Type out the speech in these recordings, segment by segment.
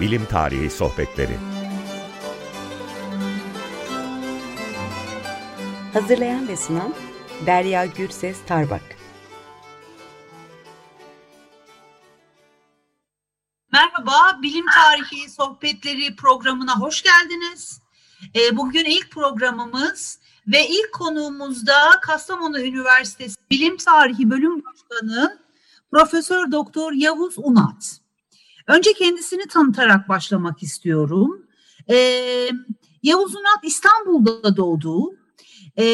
Bilim Tarihi Sohbetleri Hazırlayan ve sunan Derya Gürses Tarbak Merhaba, Bilim Tarihi Sohbetleri programına hoş geldiniz. Ee, bugün ilk programımız ve ilk konuğumuz da Kastamonu Üniversitesi Bilim Tarihi Bölüm Başkanı Profesör Doktor Yavuz Unat. Önce kendisini tanıtarak başlamak istiyorum. Ee, Yavuz Unat İstanbul'da doğdu ee,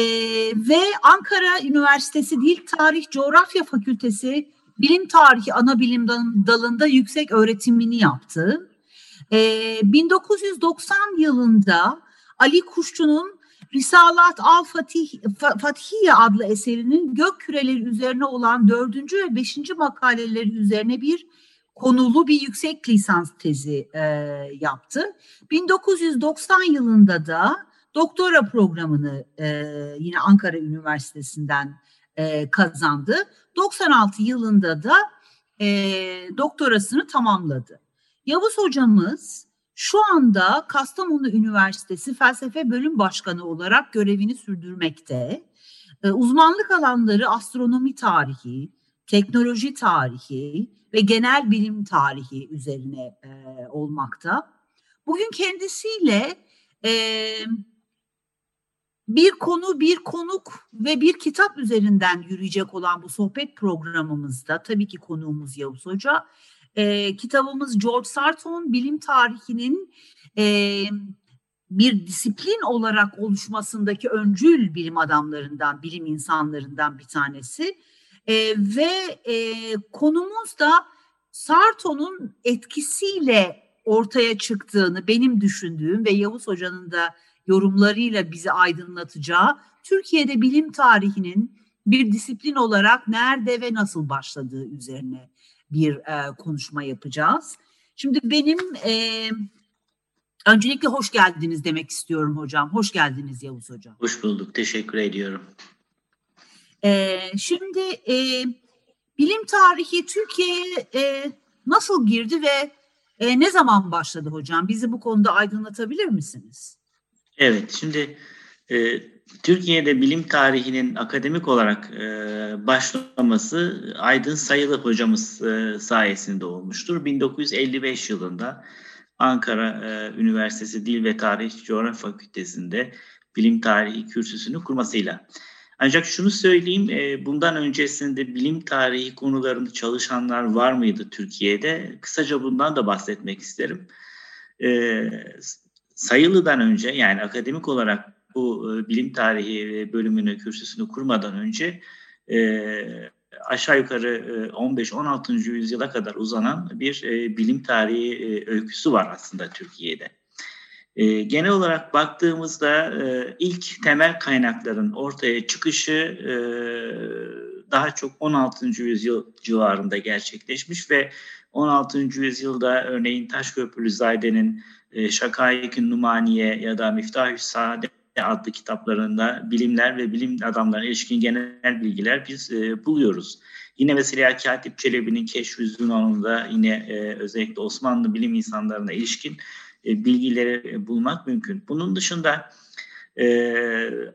ve Ankara Üniversitesi Dil Tarih Coğrafya Fakültesi Bilim Tarihi ana bilim dalında yüksek öğretimini yaptı. Ee, 1990 yılında Ali Kuşçu'nun Risalat al Fatih, Fatihiye adlı eserinin gök küreleri üzerine olan dördüncü ve beşinci makaleleri üzerine bir konulu bir yüksek lisans tezi e, yaptı. 1990 yılında da doktora programını e, yine Ankara Üniversitesi'nden e, kazandı. 96 yılında da e, doktorasını tamamladı. Yavuz hocamız şu anda Kastamonu Üniversitesi Felsefe Bölüm Başkanı olarak görevini sürdürmekte. E, uzmanlık alanları astronomi tarihi, teknoloji tarihi ve genel bilim tarihi üzerine e, olmakta. Bugün kendisiyle e, bir konu, bir konuk ve bir kitap üzerinden yürüyecek olan bu sohbet programımızda tabii ki konuğumuz Yavuz Hoca. E, kitabımız George Sarton bilim tarihinin e, bir disiplin olarak oluşmasındaki öncül bilim adamlarından, bilim insanlarından bir tanesi. E, ve e, konumuz da Sarton'un etkisiyle ortaya çıktığını benim düşündüğüm ve Yavuz Hoca'nın da yorumlarıyla bizi aydınlatacağı Türkiye'de bilim tarihinin bir disiplin olarak nerede ve nasıl başladığı üzerine bir e, konuşma yapacağız. Şimdi benim e, öncelikle hoş geldiniz demek istiyorum hocam. Hoş geldiniz Yavuz hocam. Hoş bulduk. Teşekkür ediyorum. E, şimdi e, bilim tarihi Türkiye'ye e, nasıl girdi ve e, ne zaman başladı hocam? Bizi bu konuda aydınlatabilir misiniz? Evet, şimdi e, Türkiye'de bilim tarihinin akademik olarak e, başlaması Aydın Sayılı hocamız e, sayesinde olmuştur. 1955 yılında Ankara e, Üniversitesi Dil ve Tarih Coğrafya Fakültesi'nde bilim tarihi kürsüsünü kurmasıyla. Ancak şunu söyleyeyim, e, bundan öncesinde bilim tarihi konularında çalışanlar var mıydı Türkiye'de? Kısaca bundan da bahsetmek isterim. E, Sayılı'dan önce yani akademik olarak bu e, bilim tarihi bölümünü, kürsüsünü kurmadan önce aşağı yukarı 15-16. yüzyıla kadar uzanan bir bilim tarihi öyküsü var aslında Türkiye'de. E, genel olarak baktığımızda e, ilk temel kaynakların ortaya çıkışı e, daha çok 16. yüzyıl civarında gerçekleşmiş ve 16. yüzyılda örneğin Taşköprülü Zayde'nin e, Şakayık-ı Numaniye ya da Miftahü Saade adlı kitaplarında bilimler ve bilim adamlarına ilişkin genel bilgiler biz e, buluyoruz. Yine mesela Katip Çelebi'nin Keşf-i yine e, özellikle Osmanlı bilim insanlarına ilişkin e, bilgileri e, bulmak mümkün. Bunun dışında e,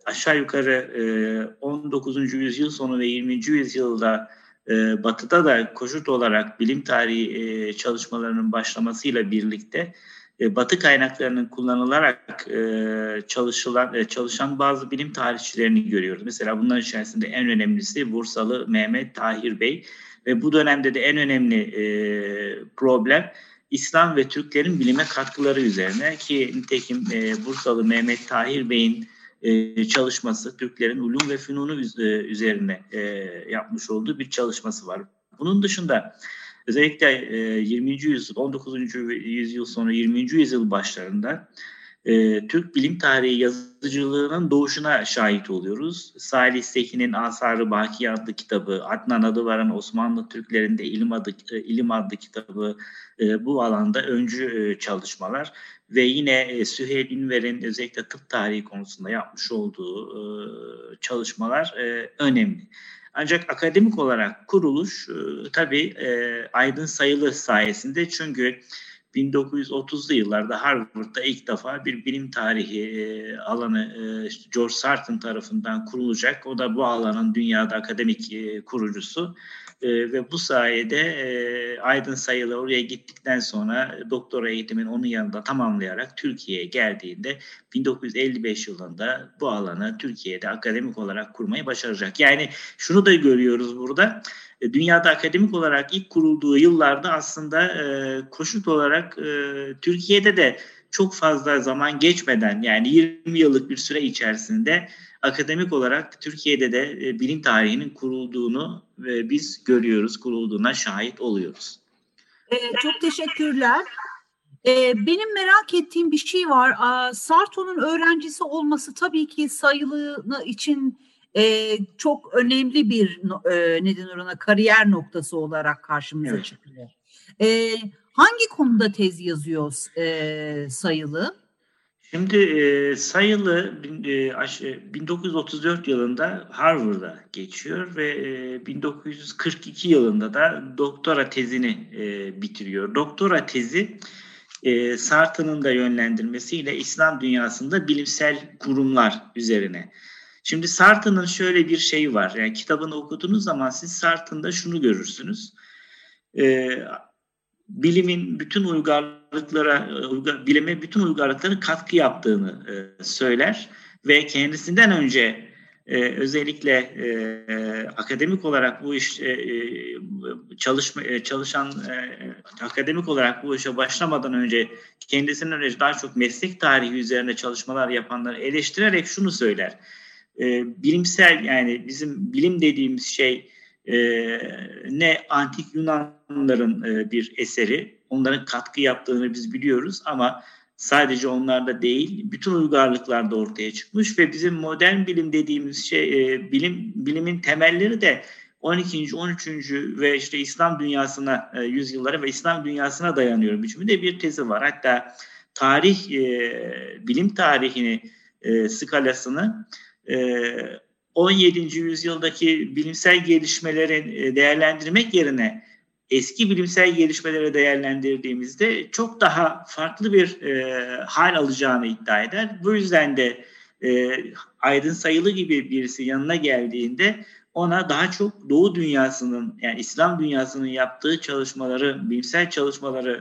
aşağı yukarı e, 19. yüzyıl sonu ve 20. yüzyılda e, Batı'da da koşut olarak bilim tarihi e, çalışmalarının başlamasıyla birlikte e, Batı kaynaklarının kullanılarak e, çalışılan e, çalışan bazı bilim tarihçilerini görüyoruz. Mesela bunların içerisinde en önemlisi Bursalı Mehmet Tahir Bey ve bu dönemde de en önemli e, problem İslam ve Türklerin bilime katkıları üzerine ki nitekim e, Bursalı Mehmet Tahir Bey'in e, çalışması Türklerin ulum ve fünunu e, üzerine e, yapmış olduğu bir çalışması var. Bunun dışında özellikle e, 20. yüzyıl, 19. yüzyıl sonu 20. yüzyıl başlarında e, Türk bilim tarihi yazıcılığının doğuşuna şahit oluyoruz. Salih Sekin'in Asarı Baki adlı kitabı, Adnan Adıvar'ın Osmanlı Türklerinde İlim, adı, e, İlim adlı kitabı e, bu alanda öncü e, çalışmalar ve yine e, Süheyl Ünver'in özellikle tıp tarihi konusunda yapmış olduğu e, çalışmalar e, önemli. Ancak akademik olarak kuruluş e, tabii e, Aydın Sayılı sayesinde çünkü 1930'lu yıllarda Harvard'da ilk defa bir bilim tarihi e, alanı e, George Sarton tarafından kurulacak. O da bu alanın dünyada akademik e, kurucusu. ve bu sayede Aydın Sayılı oraya gittikten sonra doktora eğitimini onun yanında tamamlayarak Türkiye'ye geldiğinde 1955 yılında bu alanı Türkiye'de akademik olarak kurmayı başaracak. Yani şunu da görüyoruz burada dünyada akademik olarak ilk kurulduğu yıllarda aslında e, koşut olarak e, Türkiye'de de çok fazla zaman geçmeden yani 20 yıllık bir süre içerisinde akademik olarak Türkiye'de de e, bilim tarihinin kurulduğunu e, biz görüyoruz, kurulduğuna şahit oluyoruz. E, çok teşekkürler. E, benim merak ettiğim bir şey var. Sarto'nun öğrencisi olması tabii ki sayılı için e, çok önemli bir e, neden ona kariyer noktası olarak karşımıza evet. çıkıyor. E, hangi konuda tez yazıyor e, sayılı? Şimdi e, sayılı e, 1934 yılında Harvard'a geçiyor ve e, 1942 yılında da doktora tezini e, bitiriyor. Doktora tezi e, Sartre'ın da yönlendirmesiyle İslam dünyasında bilimsel kurumlar üzerine Şimdi Sartre'ın şöyle bir şeyi var. Yani kitabını okuduğunuz zaman siz Sartre'da şunu görürsünüz. Ee, bilimin bütün uygarlıklara, uygar, bilime bütün uygarlıkların katkı yaptığını e, söyler ve kendisinden önce e, özellikle e, akademik olarak bu iş e, çalışma e, çalışan e, akademik olarak bu işe başlamadan önce kendisinden önce daha çok meslek tarihi üzerine çalışmalar yapanları eleştirerek şunu söyler e, bilimsel yani bizim bilim dediğimiz şey e, ne antik Yunanların e, bir eseri. Onların katkı yaptığını biz biliyoruz ama sadece onlarda değil bütün uygarlıklarda ortaya çıkmış ve bizim modern bilim dediğimiz şey e, bilim bilimin temelleri de 12. 13. ve işte İslam dünyasına e, yüzyıllara ve İslam dünyasına dayanıyor biçiminde bir tezi var. Hatta tarih e, bilim tarihini e, skalasını 17. Ee, yüzyıldaki bilimsel gelişmeleri e, değerlendirmek yerine eski bilimsel gelişmeleri değerlendirdiğimizde çok daha farklı bir e, hal alacağını iddia eder. Bu yüzden de e, Aydın Sayılı gibi birisi yanına geldiğinde ona daha çok Doğu dünyasının yani İslam dünyasının yaptığı çalışmaları, bilimsel çalışmaları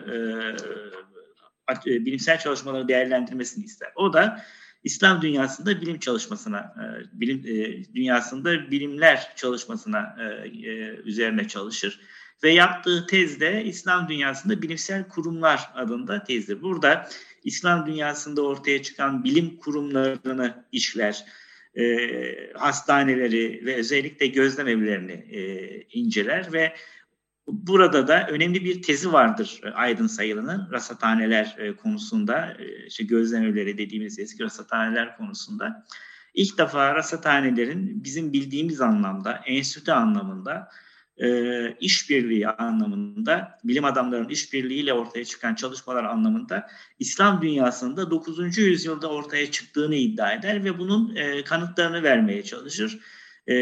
e, bilimsel çalışmaları değerlendirmesini ister. O da İslam dünyasında bilim çalışmasına, e, bilim e, dünyasında bilimler çalışmasına e, üzerine çalışır. Ve yaptığı tezde İslam dünyasında bilimsel kurumlar adında tezdir. Burada İslam dünyasında ortaya çıkan bilim kurumlarını işler, hastaneleri ve özellikle gözlem evlerini inceler ve Burada da önemli bir tezi vardır e, Aydın Sayılı'nın rasathaneler e, konusunda, e, işte gözlemleri dediğimiz eski rasathaneler konusunda. İlk defa rasathanelerin bizim bildiğimiz anlamda, enstitü anlamında, işbirliği anlamında, bilim adamlarının işbirliğiyle ortaya çıkan çalışmalar anlamında İslam dünyasında 9. yüzyılda ortaya çıktığını iddia eder ve bunun kanıtlarını vermeye çalışır e,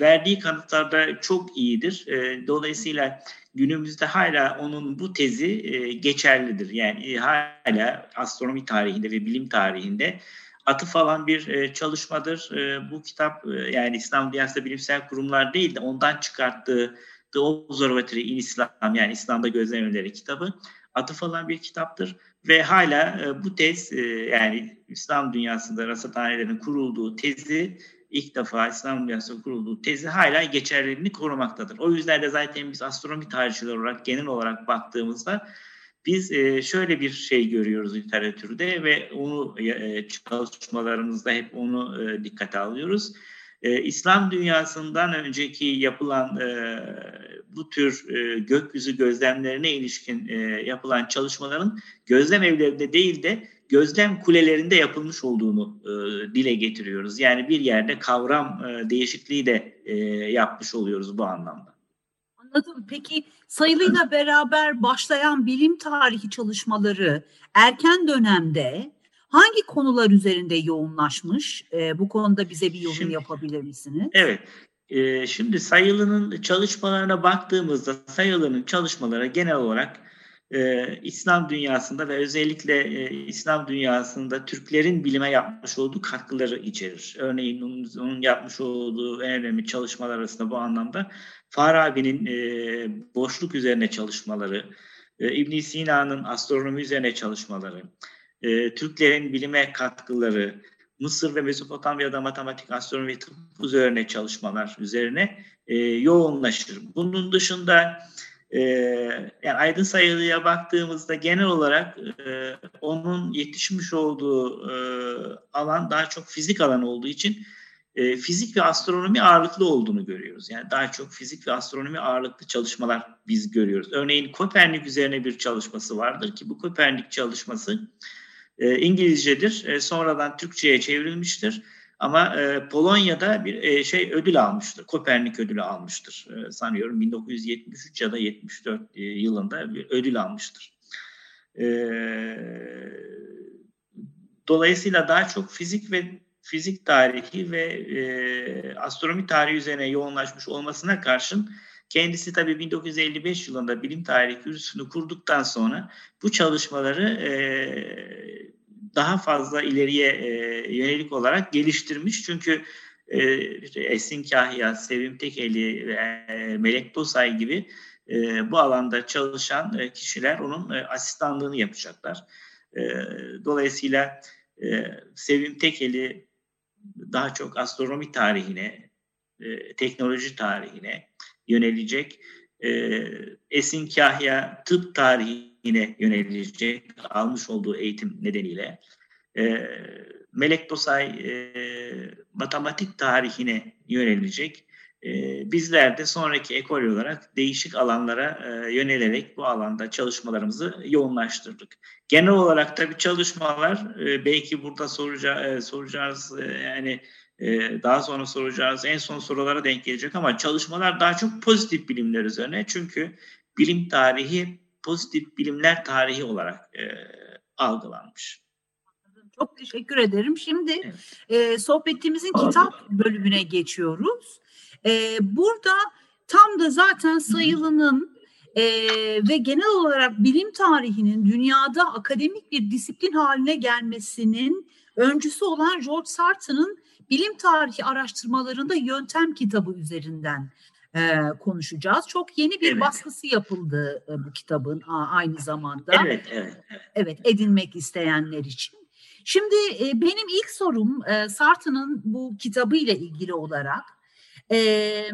verdiği kanıtlarda çok iyidir. E, dolayısıyla günümüzde hala onun bu tezi e, geçerlidir. Yani e, hala astronomi tarihinde ve bilim tarihinde atıf alan bir e, çalışmadır. E, bu kitap e, yani İslam Dünyası'nda bilimsel kurumlar değil de ondan çıkarttığı The Observatory in Islam yani İslam'da gözlemleri kitabı atıf alan bir kitaptır ve hala e, bu tez e, yani İslam dünyasında rasathanelerin kurulduğu tezi ilk defa İslam Dünyası kurulduğu tezi hala geçerliliğini korumaktadır. O yüzden de zaten biz astronomi tarihçiler olarak genel olarak baktığımızda biz e, şöyle bir şey görüyoruz literatürde ve onu e, çalışmalarımızda hep onu e, dikkate alıyoruz. İslam dünyasından önceki yapılan bu tür gökyüzü gözlemlerine ilişkin yapılan çalışmaların gözlem evlerinde değil de gözlem kulelerinde yapılmış olduğunu e, dile getiriyoruz. Yani bir yerde kavram e, değişikliği de e, yapmış oluyoruz bu anlamda. Anladım. Peki sayılıyla beraber başlayan bilim tarihi çalışmaları erken dönemde hangi konular üzerinde yoğunlaşmış? E, bu konuda bize bir yorum şimdi, yapabilir misiniz? Evet. E, şimdi sayılının çalışmalarına baktığımızda sayılının çalışmaları genel olarak e, İslam dünyasında ve özellikle e, İslam dünyasında Türklerin bilime yapmış olduğu katkıları içerir. Örneğin onun, onun yapmış olduğu en önemli çalışmalar arasında bu anlamda Farabi'nin e, boşluk üzerine çalışmaları, e, ibn Sina'nın astronomi üzerine çalışmaları, e, Türklerin bilime katkıları, Mısır ve Mezopotamya'da matematik, astronomi, tıp üzerine çalışmalar üzerine e, yoğunlaşır. Bunun dışında e, yani Aydın Sayılı'ya baktığımızda genel olarak e, onun yetişmiş olduğu e, alan daha çok fizik alan olduğu için e, fizik ve astronomi ağırlıklı olduğunu görüyoruz. Yani daha çok fizik ve astronomi ağırlıklı çalışmalar biz görüyoruz. Örneğin Kopernik üzerine bir çalışması vardır ki bu Kopernik çalışması e, İngilizcedir. E, sonradan Türkçe'ye çevrilmiştir. Ama e, Polonya'da bir e, şey ödül almıştır. Kopernik ödülü almıştır. E, sanıyorum 1973 ya da 74 e, yılında bir ödül almıştır. E, dolayısıyla daha çok fizik ve fizik tarihi ve e, astronomi tarihi üzerine yoğunlaşmış olmasına karşın kendisi tabii 1955 yılında bilim tarihi kürsüsünü kurduktan sonra bu çalışmaları e, daha fazla ileriye e, yönelik olarak geliştirmiş. Çünkü e, Esin Kahya, Sevim Tekeli e, Melek Dosay gibi e, bu alanda çalışan e, kişiler onun e, asistanlığını yapacaklar. E, dolayısıyla e, Sevim Tekeli daha çok astronomi tarihine, e, teknoloji tarihine yönelecek. E, Esin Kahya tıp tarihine yönelecek almış olduğu eğitim nedeniyle. E, Melek Dosay e, matematik tarihine yönelecek. E, bizler de sonraki ekol olarak değişik alanlara e, yönelerek bu alanda çalışmalarımızı yoğunlaştırdık. Genel olarak tabii çalışmalar e, belki burada soracağı, e, soracağınız e, yani e, daha sonra soracağınız en son sorulara denk gelecek ama çalışmalar daha çok pozitif bilimler üzerine. Çünkü bilim tarihi pozitif bilimler tarihi olarak e, algılanmış. Çok teşekkür ederim. Şimdi evet. e, sohbetimizin kitap bölümüne geçiyoruz. E, burada tam da zaten sayılının e, ve genel olarak bilim tarihinin dünyada akademik bir disiplin haline gelmesinin öncüsü olan George Sartre'ın bilim tarihi araştırmalarında yöntem kitabı üzerinden e, konuşacağız. Çok yeni bir evet. baskısı yapıldı e, bu kitabın a, aynı zamanda. Evet, evet, evet. Evet, edinmek isteyenler için. Şimdi e, benim ilk sorum e, Sartre'ın bu kitabı ile ilgili olarak e,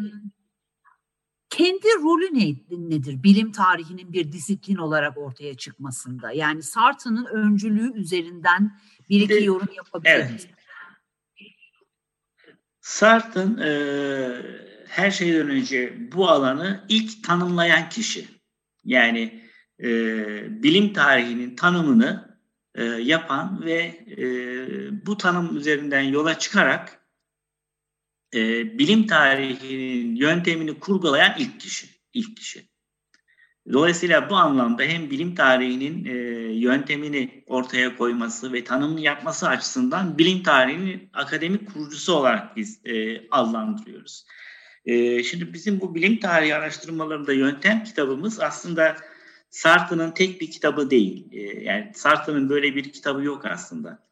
kendi rolü ne, nedir bilim tarihinin bir disiplin olarak ortaya çıkmasında? Yani Sartre'ın öncülüğü üzerinden bir iki yorum yapabilir evet. Sartre'ın e, her şeyden önce bu alanı ilk tanımlayan kişi. Yani e, bilim tarihinin tanımını e, yapan ve e, bu tanım üzerinden yola çıkarak e, bilim tarihinin yöntemini kurgulayan ilk kişi. ilk kişi. Dolayısıyla bu anlamda hem bilim tarihinin e, yöntemini ortaya koyması ve tanımını yapması açısından bilim tarihinin akademik kurucusu olarak biz e, adlandırıyoruz. E, şimdi bizim bu bilim tarihi araştırmalarında yöntem kitabımız aslında Sartre'ın tek bir kitabı değil. E, yani Sartre'ın böyle bir kitabı yok aslında.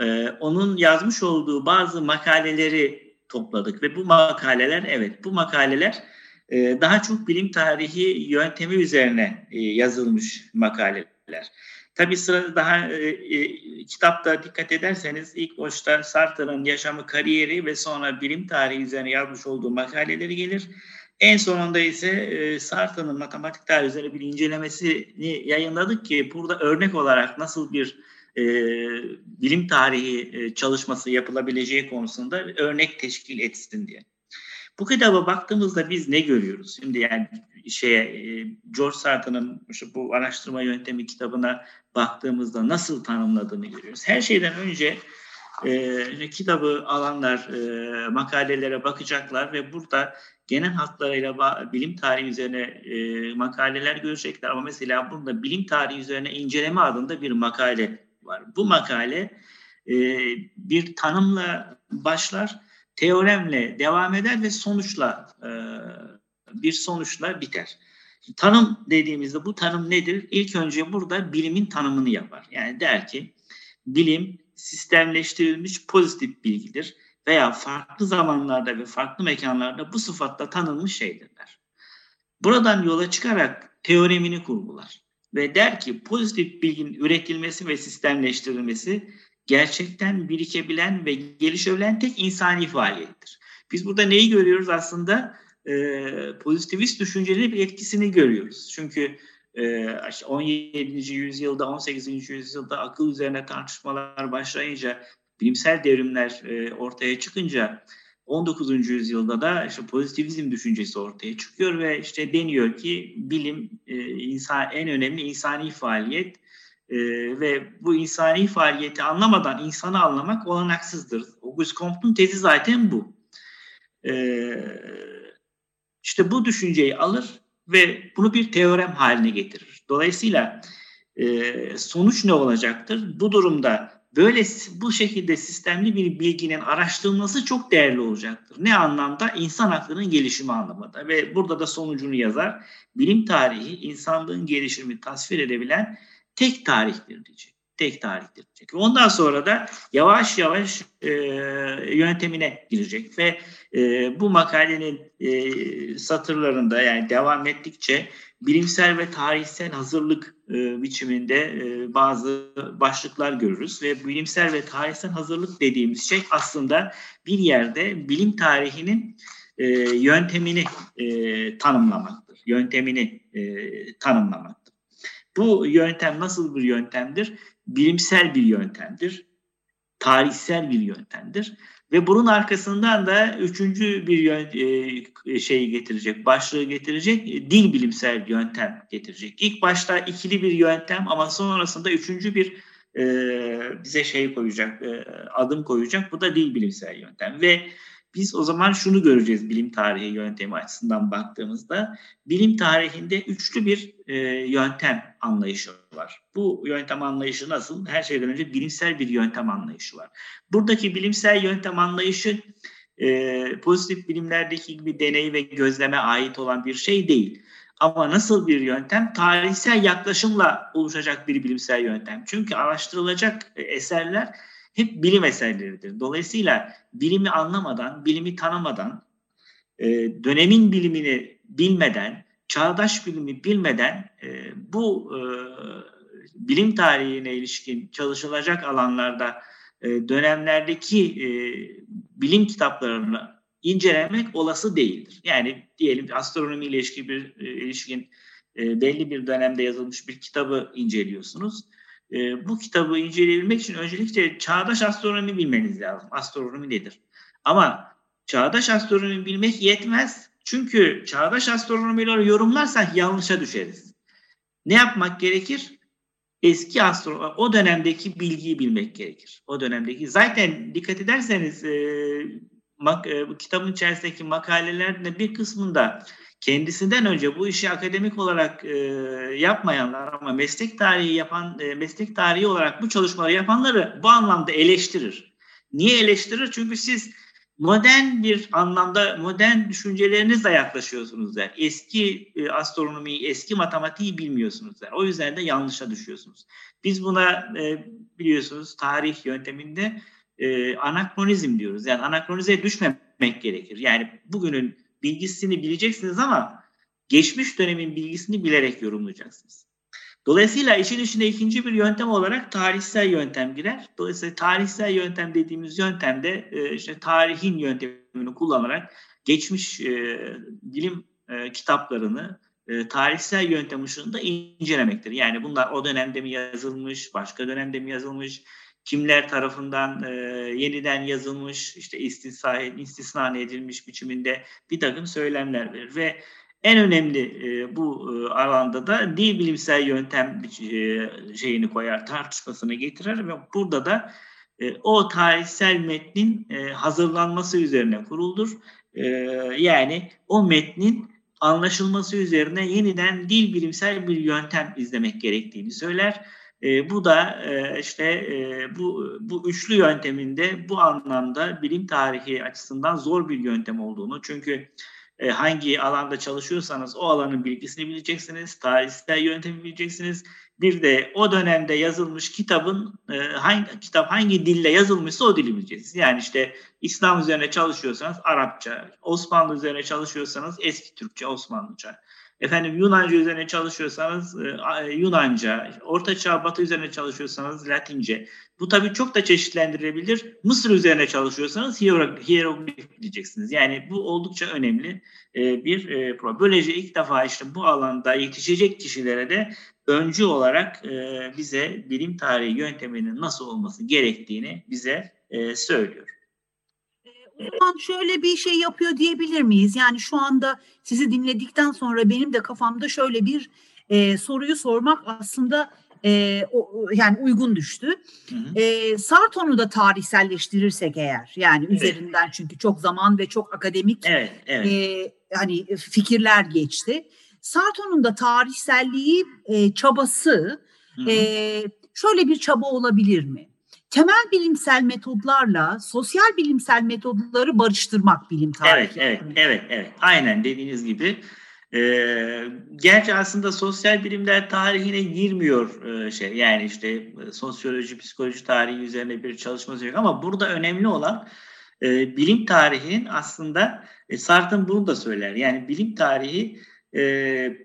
E, onun yazmış olduğu bazı makaleleri topladık ve bu makaleler evet bu makaleler ee, daha çok bilim tarihi yöntemi üzerine e, yazılmış makaleler. Tabi sırada daha e, e, kitapta dikkat ederseniz ilk başta Sartre'ın yaşamı, kariyeri ve sonra bilim tarihi üzerine yazmış olduğu makaleleri gelir. En sonunda ise e, matematik tarihi üzerine bir incelemesini yayınladık ki burada örnek olarak nasıl bir e, bilim tarihi çalışması yapılabileceği konusunda örnek teşkil etsin diye. Bu kitaba baktığımızda biz ne görüyoruz? Şimdi yani şeye e, George Sartre'ın bu araştırma yöntemi kitabına baktığımızda nasıl tanımladığını görüyoruz. Her şeyden önce e, kitabı alanlar e, makalelere bakacaklar ve burada genel hatlarıyla bilim tarihi üzerine e, makaleler görecekler ama mesela bunda bilim tarihi üzerine inceleme adında bir makale var. Bu makale e, bir tanımla başlar teoremle devam eder ve sonuçla e, bir sonuçla biter. Tanım dediğimizde bu tanım nedir? İlk önce burada bilimin tanımını yapar. Yani der ki bilim sistemleştirilmiş pozitif bilgidir veya farklı zamanlarda ve farklı mekanlarda bu sıfatla tanınmış şeydirler. Buradan yola çıkarak teoremini kurgular ve der ki pozitif bilginin üretilmesi ve sistemleştirilmesi gerçekten birikebilen ve gelişebilen tek insani faaliyettir. Biz burada neyi görüyoruz aslında? Ee, pozitivist düşüncenin bir etkisini görüyoruz. Çünkü e, 17. yüzyılda, 18. yüzyılda akıl üzerine tartışmalar başlayınca, bilimsel devrimler e, ortaya çıkınca 19. yüzyılda da işte pozitivizm düşüncesi ortaya çıkıyor ve işte deniyor ki bilim e, insan en önemli insani faaliyet e, ve bu insani faaliyeti anlamadan insanı anlamak olanaksızdır. Auguste Comte'un tezi zaten bu. E, işte bu düşünceyi alır ve bunu bir teorem haline getirir. Dolayısıyla e, sonuç ne olacaktır? Bu durumda böyle bu şekilde sistemli bir bilginin araştırılması çok değerli olacaktır. Ne anlamda? İnsan aklının gelişimi anlamında. Ve burada da sonucunu yazar. Bilim tarihi insanlığın gelişimi tasvir edebilen tek tarihtir diyecek. Tek tarihtir diyecek. Ondan sonra da yavaş yavaş e, yöntemine girecek ve e, bu makalenin e, satırlarında yani devam ettikçe bilimsel ve tarihsel hazırlık e, biçiminde e, bazı başlıklar görürüz ve bilimsel ve tarihsel hazırlık dediğimiz şey aslında bir yerde bilim tarihinin e, yöntemini e, tanımlamaktır. Yöntemini e, tanımlamaktır. Bu yöntem nasıl bir yöntemdir? Bilimsel bir yöntemdir. Tarihsel bir yöntemdir. Ve bunun arkasından da üçüncü bir yön, e, şeyi getirecek, başlığı getirecek, e, dil bilimsel yöntem getirecek. İlk başta ikili bir yöntem ama sonrasında üçüncü bir e, bize şey koyacak, e, adım koyacak. Bu da dil bilimsel yöntem. Ve biz o zaman şunu göreceğiz bilim tarihi yöntemi açısından baktığımızda. Bilim tarihinde üçlü bir e, yöntem anlayışı var. Bu yöntem anlayışı nasıl? Her şeyden önce bilimsel bir yöntem anlayışı var. Buradaki bilimsel yöntem anlayışı e, pozitif bilimlerdeki gibi deney ve gözleme ait olan bir şey değil. Ama nasıl bir yöntem? Tarihsel yaklaşımla oluşacak bir bilimsel yöntem. Çünkü araştırılacak eserler hep bilim eserleridir. Dolayısıyla bilimi anlamadan, bilimi tanımadan, e, dönemin bilimini bilmeden, çağdaş bilimi bilmeden e, bu e, bilim tarihine ilişkin çalışılacak alanlarda dönemlerdeki bilim kitaplarını incelemek olası değildir. Yani diyelim astronomi ile ilişkin bir ilişkin belli bir dönemde yazılmış bir kitabı inceliyorsunuz e, bu kitabı inceleyebilmek için öncelikle çağdaş astronomi bilmeniz lazım. Astronomi nedir? Ama çağdaş astronomi bilmek yetmez. Çünkü çağdaş astronomileri yorumlarsak yanlışa düşeriz. Ne yapmak gerekir? Eski astronomi, o dönemdeki bilgiyi bilmek gerekir. O dönemdeki zaten dikkat ederseniz e, mak, e, kitabın içerisindeki makalelerin bir kısmında kendisinden önce bu işi akademik olarak e, yapmayanlar ama meslek tarihi yapan, e, meslek tarihi olarak bu çalışmaları yapanları bu anlamda eleştirir. Niye eleştirir? Çünkü siz modern bir anlamda modern düşüncelerinizle yaklaşıyorsunuz der. Eski e, astronomiyi, eski matematiği bilmiyorsunuz der. O yüzden de yanlışa düşüyorsunuz. Biz buna e, biliyorsunuz tarih yönteminde e, anakronizm diyoruz. Yani anakronize düşmemek gerekir. Yani bugünün bilgisini bileceksiniz ama geçmiş dönemin bilgisini bilerek yorumlayacaksınız. Dolayısıyla işin içine ikinci bir yöntem olarak tarihsel yöntem girer. Dolayısıyla tarihsel yöntem dediğimiz yöntemde e, işte tarihin yöntemini kullanarak geçmiş e, bilim e, kitaplarını e, tarihsel yöntem ışığında incelemektir. Yani bunlar o dönemde mi yazılmış, başka dönemde mi yazılmış, kimler tarafından e, yeniden yazılmış, işte istisna, istisna edilmiş biçiminde bir takım söylemler verir ve en önemli e, bu e, alanda da dil bilimsel yöntem e, şeyini koyar, tartışmasını getirir ve burada da e, o tarihsel metnin e, hazırlanması üzerine kuruldur. E, yani o metnin anlaşılması üzerine yeniden dil bilimsel bir yöntem izlemek gerektiğini söyler e, bu da e, işte e, bu bu üçlü yönteminde bu anlamda bilim tarihi açısından zor bir yöntem olduğunu çünkü e, hangi alanda çalışıyorsanız o alanın bilgisini bileceksiniz, tarihsel yöntemi bileceksiniz. Bir de o dönemde yazılmış kitabın e, hangi kitap hangi dille yazılmışsa o dili bileceksiniz. Yani işte İslam üzerine çalışıyorsanız Arapça, Osmanlı üzerine çalışıyorsanız eski Türkçe, Osmanlıca. Efendim Yunanca üzerine çalışıyorsanız e, Yunanca, Orta Çağ Batı üzerine çalışıyorsanız Latince. Bu tabii çok da çeşitlendirilebilir. Mısır üzerine çalışıyorsanız hieroglif diyeceksiniz. Yani bu oldukça önemli e, bir e. Böylece ilk defa işte bu alanda yetişecek kişilere de öncü olarak e, bize bilim tarihi yönteminin nasıl olması gerektiğini bize e, söylüyor. Zaman şöyle bir şey yapıyor diyebilir miyiz? Yani şu anda sizi dinledikten sonra benim de kafamda şöyle bir e, soruyu sormak aslında e, o, yani uygun düştü. Hı hı. E, Sarton'u da tarihselleştirirsek eğer yani evet. üzerinden çünkü çok zaman ve çok akademik evet, evet. E, hani fikirler geçti. Sarton'un da tarihselliği e, çabası e, şöyle bir çaba olabilir mi? Temel bilimsel metodlarla sosyal bilimsel metodları barıştırmak bilim tarihi. Evet, evet, evet, evet. Aynen dediğiniz gibi. E, gerçi aslında sosyal bilimler tarihine girmiyor e, şey yani işte e, sosyoloji, psikoloji tarihi üzerine bir çalışması yok ama burada önemli olan e, bilim tarihinin aslında e, Sartre bunu da söyler yani bilim tarihi e,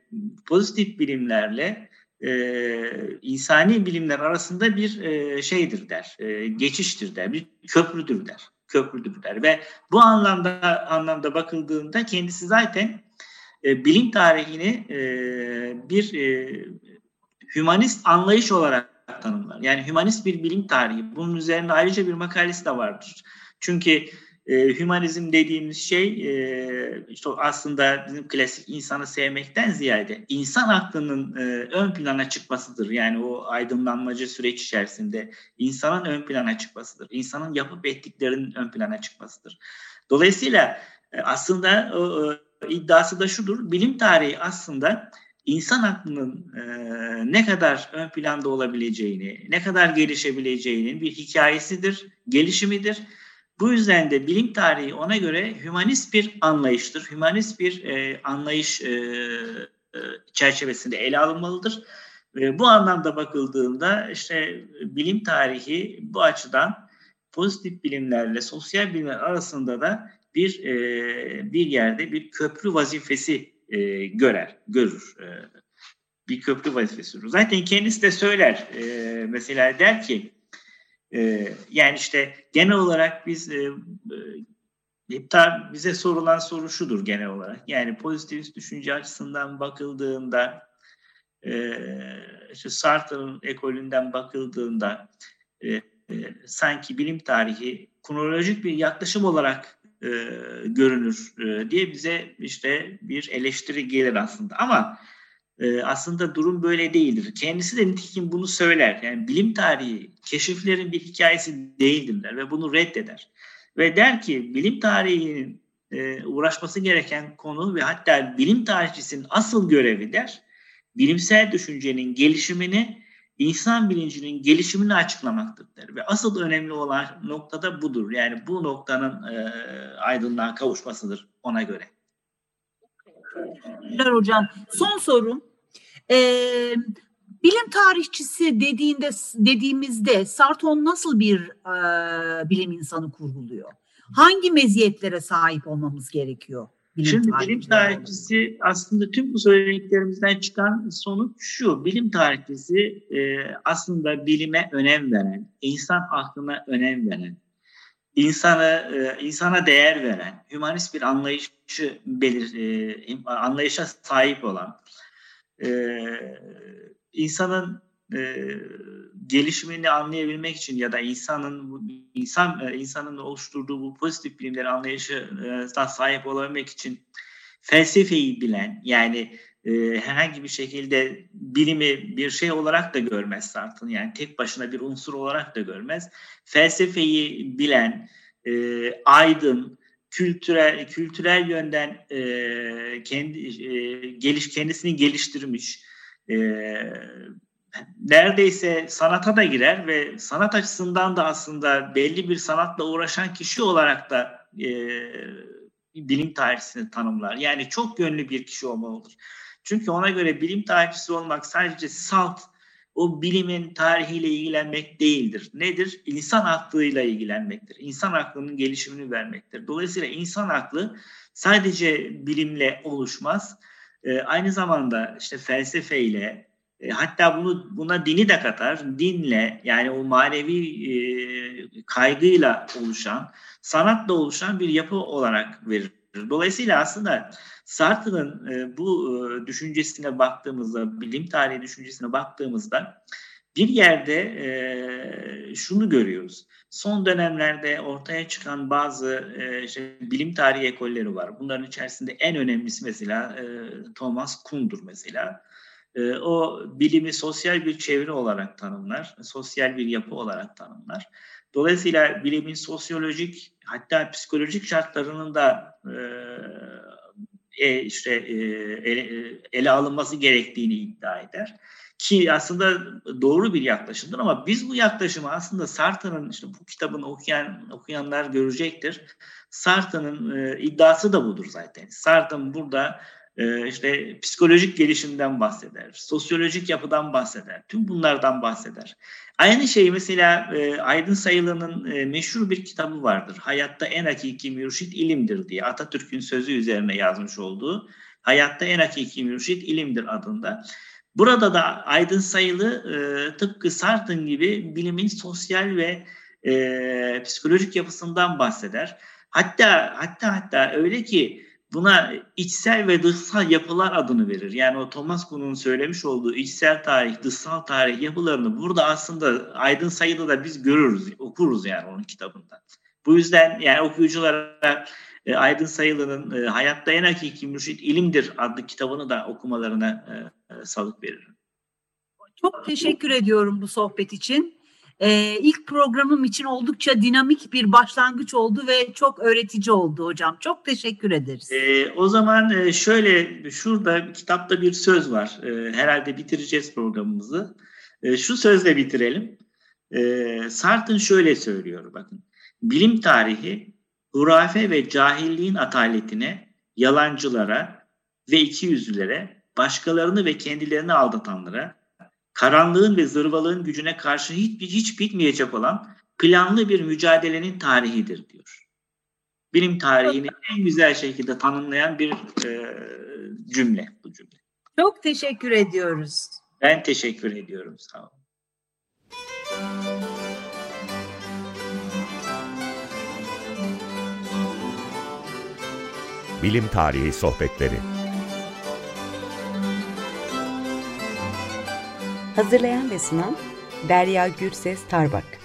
pozitif bilimlerle e, insani bilimler arasında bir e, şeydir der, e, geçiştir der, bir köprüdür der, köprüdür der ve bu anlamda anlamda bakıldığında kendisi zaten e, bilim tarihini e, bir e, hümanist anlayış olarak tanımlar. Yani hümanist bir bilim tarihi. Bunun üzerinde ayrıca bir makalesi de vardır. Çünkü e, hümanizm dediğimiz şey e, işte aslında bizim klasik insanı sevmekten ziyade insan aklının e, ön plana çıkmasıdır. Yani o aydınlanmacı süreç içerisinde insanın ön plana çıkmasıdır. İnsanın yapıp ettiklerinin ön plana çıkmasıdır. Dolayısıyla e, aslında o, iddiası da şudur. Bilim tarihi aslında insan aklının e, ne kadar ön planda olabileceğini, ne kadar gelişebileceğinin bir hikayesidir, gelişimidir. Bu yüzden de bilim tarihi ona göre hümanist bir anlayıştır. Hümanist bir e, anlayış e, e, çerçevesinde ele alınmalıdır. E, bu anlamda bakıldığında işte bilim tarihi bu açıdan pozitif bilimlerle sosyal bilimler arasında da bir e, bir yerde bir köprü vazifesi e, görer, görür. E, bir köprü vazifesi. Zaten kendisi de söyler. E, mesela der ki e, yani işte genel olarak biz e, e, bize sorulan soru şudur genel olarak. Yani pozitivist düşünce açısından bakıldığında e, işte Sartre'ın ekolünden bakıldığında e, e, sanki bilim tarihi kronolojik bir yaklaşım olarak görünür diye bize işte bir eleştiri gelir aslında. Ama e, aslında durum böyle değildir. Kendisi de nitekim bunu söyler. Yani bilim tarihi keşiflerin bir hikayesi değildirler ve bunu reddeder. Ve der ki bilim tarihinin e, uğraşması gereken konu ve hatta bilim tarihçisinin asıl görevi der bilimsel düşüncenin gelişimini insan bilincinin gelişimini açıklamaktır der. Ve asıl önemli olan nokta da budur. Yani bu noktanın e, aydınlığa kavuşmasıdır ona göre. Teşekkürler hocam. Son sorum. Ee, bilim tarihçisi dediğinde dediğimizde Sarton nasıl bir e, bilim insanı kurguluyor? Hangi meziyetlere sahip olmamız gerekiyor? Bilim Şimdi bilim tarihçisi aslında tüm bu söylediklerimizden çıkan sonuç şu. Bilim tarihçisi e, aslında bilime önem veren, insan aklına önem veren, insanı e, insana değer veren, hümanist bir anlayışı belir, e, anlayışa sahip olan, e, insanın gelişimini anlayabilmek için ya da insanın insan insanın oluşturduğu bu pozitif bilimleri anlayışına sahip olabilmek için felsefeyi bilen yani e, herhangi bir şekilde bilimi bir şey olarak da görmez Sartre yani tek başına bir unsur olarak da görmez. Felsefeyi bilen e, aydın kültürel kültürel yönden e, kendi e, geliş kendisini geliştirmiş e, neredeyse sanata da girer ve sanat açısından da aslında belli bir sanatla uğraşan kişi olarak da e, bilim tarihçisini tanımlar. Yani çok yönlü bir kişi olmalıdır. Çünkü ona göre bilim tarihçisi olmak sadece salt o bilimin tarihiyle ilgilenmek değildir. Nedir? İnsan aklıyla ilgilenmektir. İnsan aklının gelişimini vermektir. Dolayısıyla insan aklı sadece bilimle oluşmaz. E, aynı zamanda işte felsefeyle, e, hatta bunu buna dini de katar. Dinle yani o manevi e, kaygıyla oluşan, sanatla oluşan bir yapı olarak verir. Dolayısıyla aslında Sartre'ın e, bu e, düşüncesine baktığımızda, bilim tarihi düşüncesine baktığımızda bir yerde e, şunu görüyoruz. Son dönemlerde ortaya çıkan bazı işte, bilim tarihi ekolleri var. Bunların içerisinde en önemlisi mesela Thomas Kuhn'dur mesela. O bilimi sosyal bir çevre olarak tanımlar, sosyal bir yapı olarak tanımlar. Dolayısıyla bilimin sosyolojik hatta psikolojik şartlarının da e, e, işte e, ele, ele alınması gerektiğini iddia eder. Ki aslında doğru bir yaklaşımdır ama biz bu yaklaşımı aslında Sartre'ın işte bu kitabını okuyan okuyanlar görecektir. Sartre'ın e, iddiası da budur zaten. Sartre burada e, işte psikolojik gelişimden bahseder, sosyolojik yapıdan bahseder, tüm bunlardan bahseder. Aynı şey mesela e, Aydın Sayılı'nın e, meşhur bir kitabı vardır. Hayatta en hakiki mürşit ilimdir diye Atatürk'ün sözü üzerine yazmış olduğu Hayatta en hakiki mürşit ilimdir adında. Burada da Aydın Sayılı e, tıpkı Sartre gibi bilimin sosyal ve psikolojik yapısından bahseder. Hatta hatta hatta öyle ki buna içsel ve dışsal yapılar adını verir. Yani o Thomas Kuhn'un söylemiş olduğu içsel tarih, dışsal tarih yapılarını burada aslında Aydın Sayıda da biz görürüz, okuruz yani onun kitabında. Bu yüzden yani okuyuculara e, Aydın Sayılı'nın e, Hayatta En Hakiki Mürşit İlimdir adlı kitabını da okumalarına e, e, salık veririm. Çok teşekkür ediyorum bu sohbet için. Ee, ilk programım için oldukça dinamik bir başlangıç oldu ve çok öğretici oldu hocam. Çok teşekkür ederiz. Ee, o zaman e, şöyle şurada kitapta bir söz var. Ee, herhalde bitireceğiz programımızı. Ee, şu sözle bitirelim. Ee, Sartre şöyle söylüyor bakın. Bilim tarihi hurafe ve cahilliğin ataletine, yalancılara ve ikiyüzlülere, başkalarını ve kendilerini aldatanlara, karanlığın ve zırvalığın gücüne karşı hiç, hiç bitmeyecek olan planlı bir mücadelenin tarihidir diyor. Bilim tarihini en güzel şekilde tanımlayan bir e, cümle bu cümle. Çok teşekkür ediyoruz. Ben teşekkür ediyorum. Sağ olun. Bilim Tarihi Sohbetleri Hazırlayan ve sunan Derya Gürses Tarbak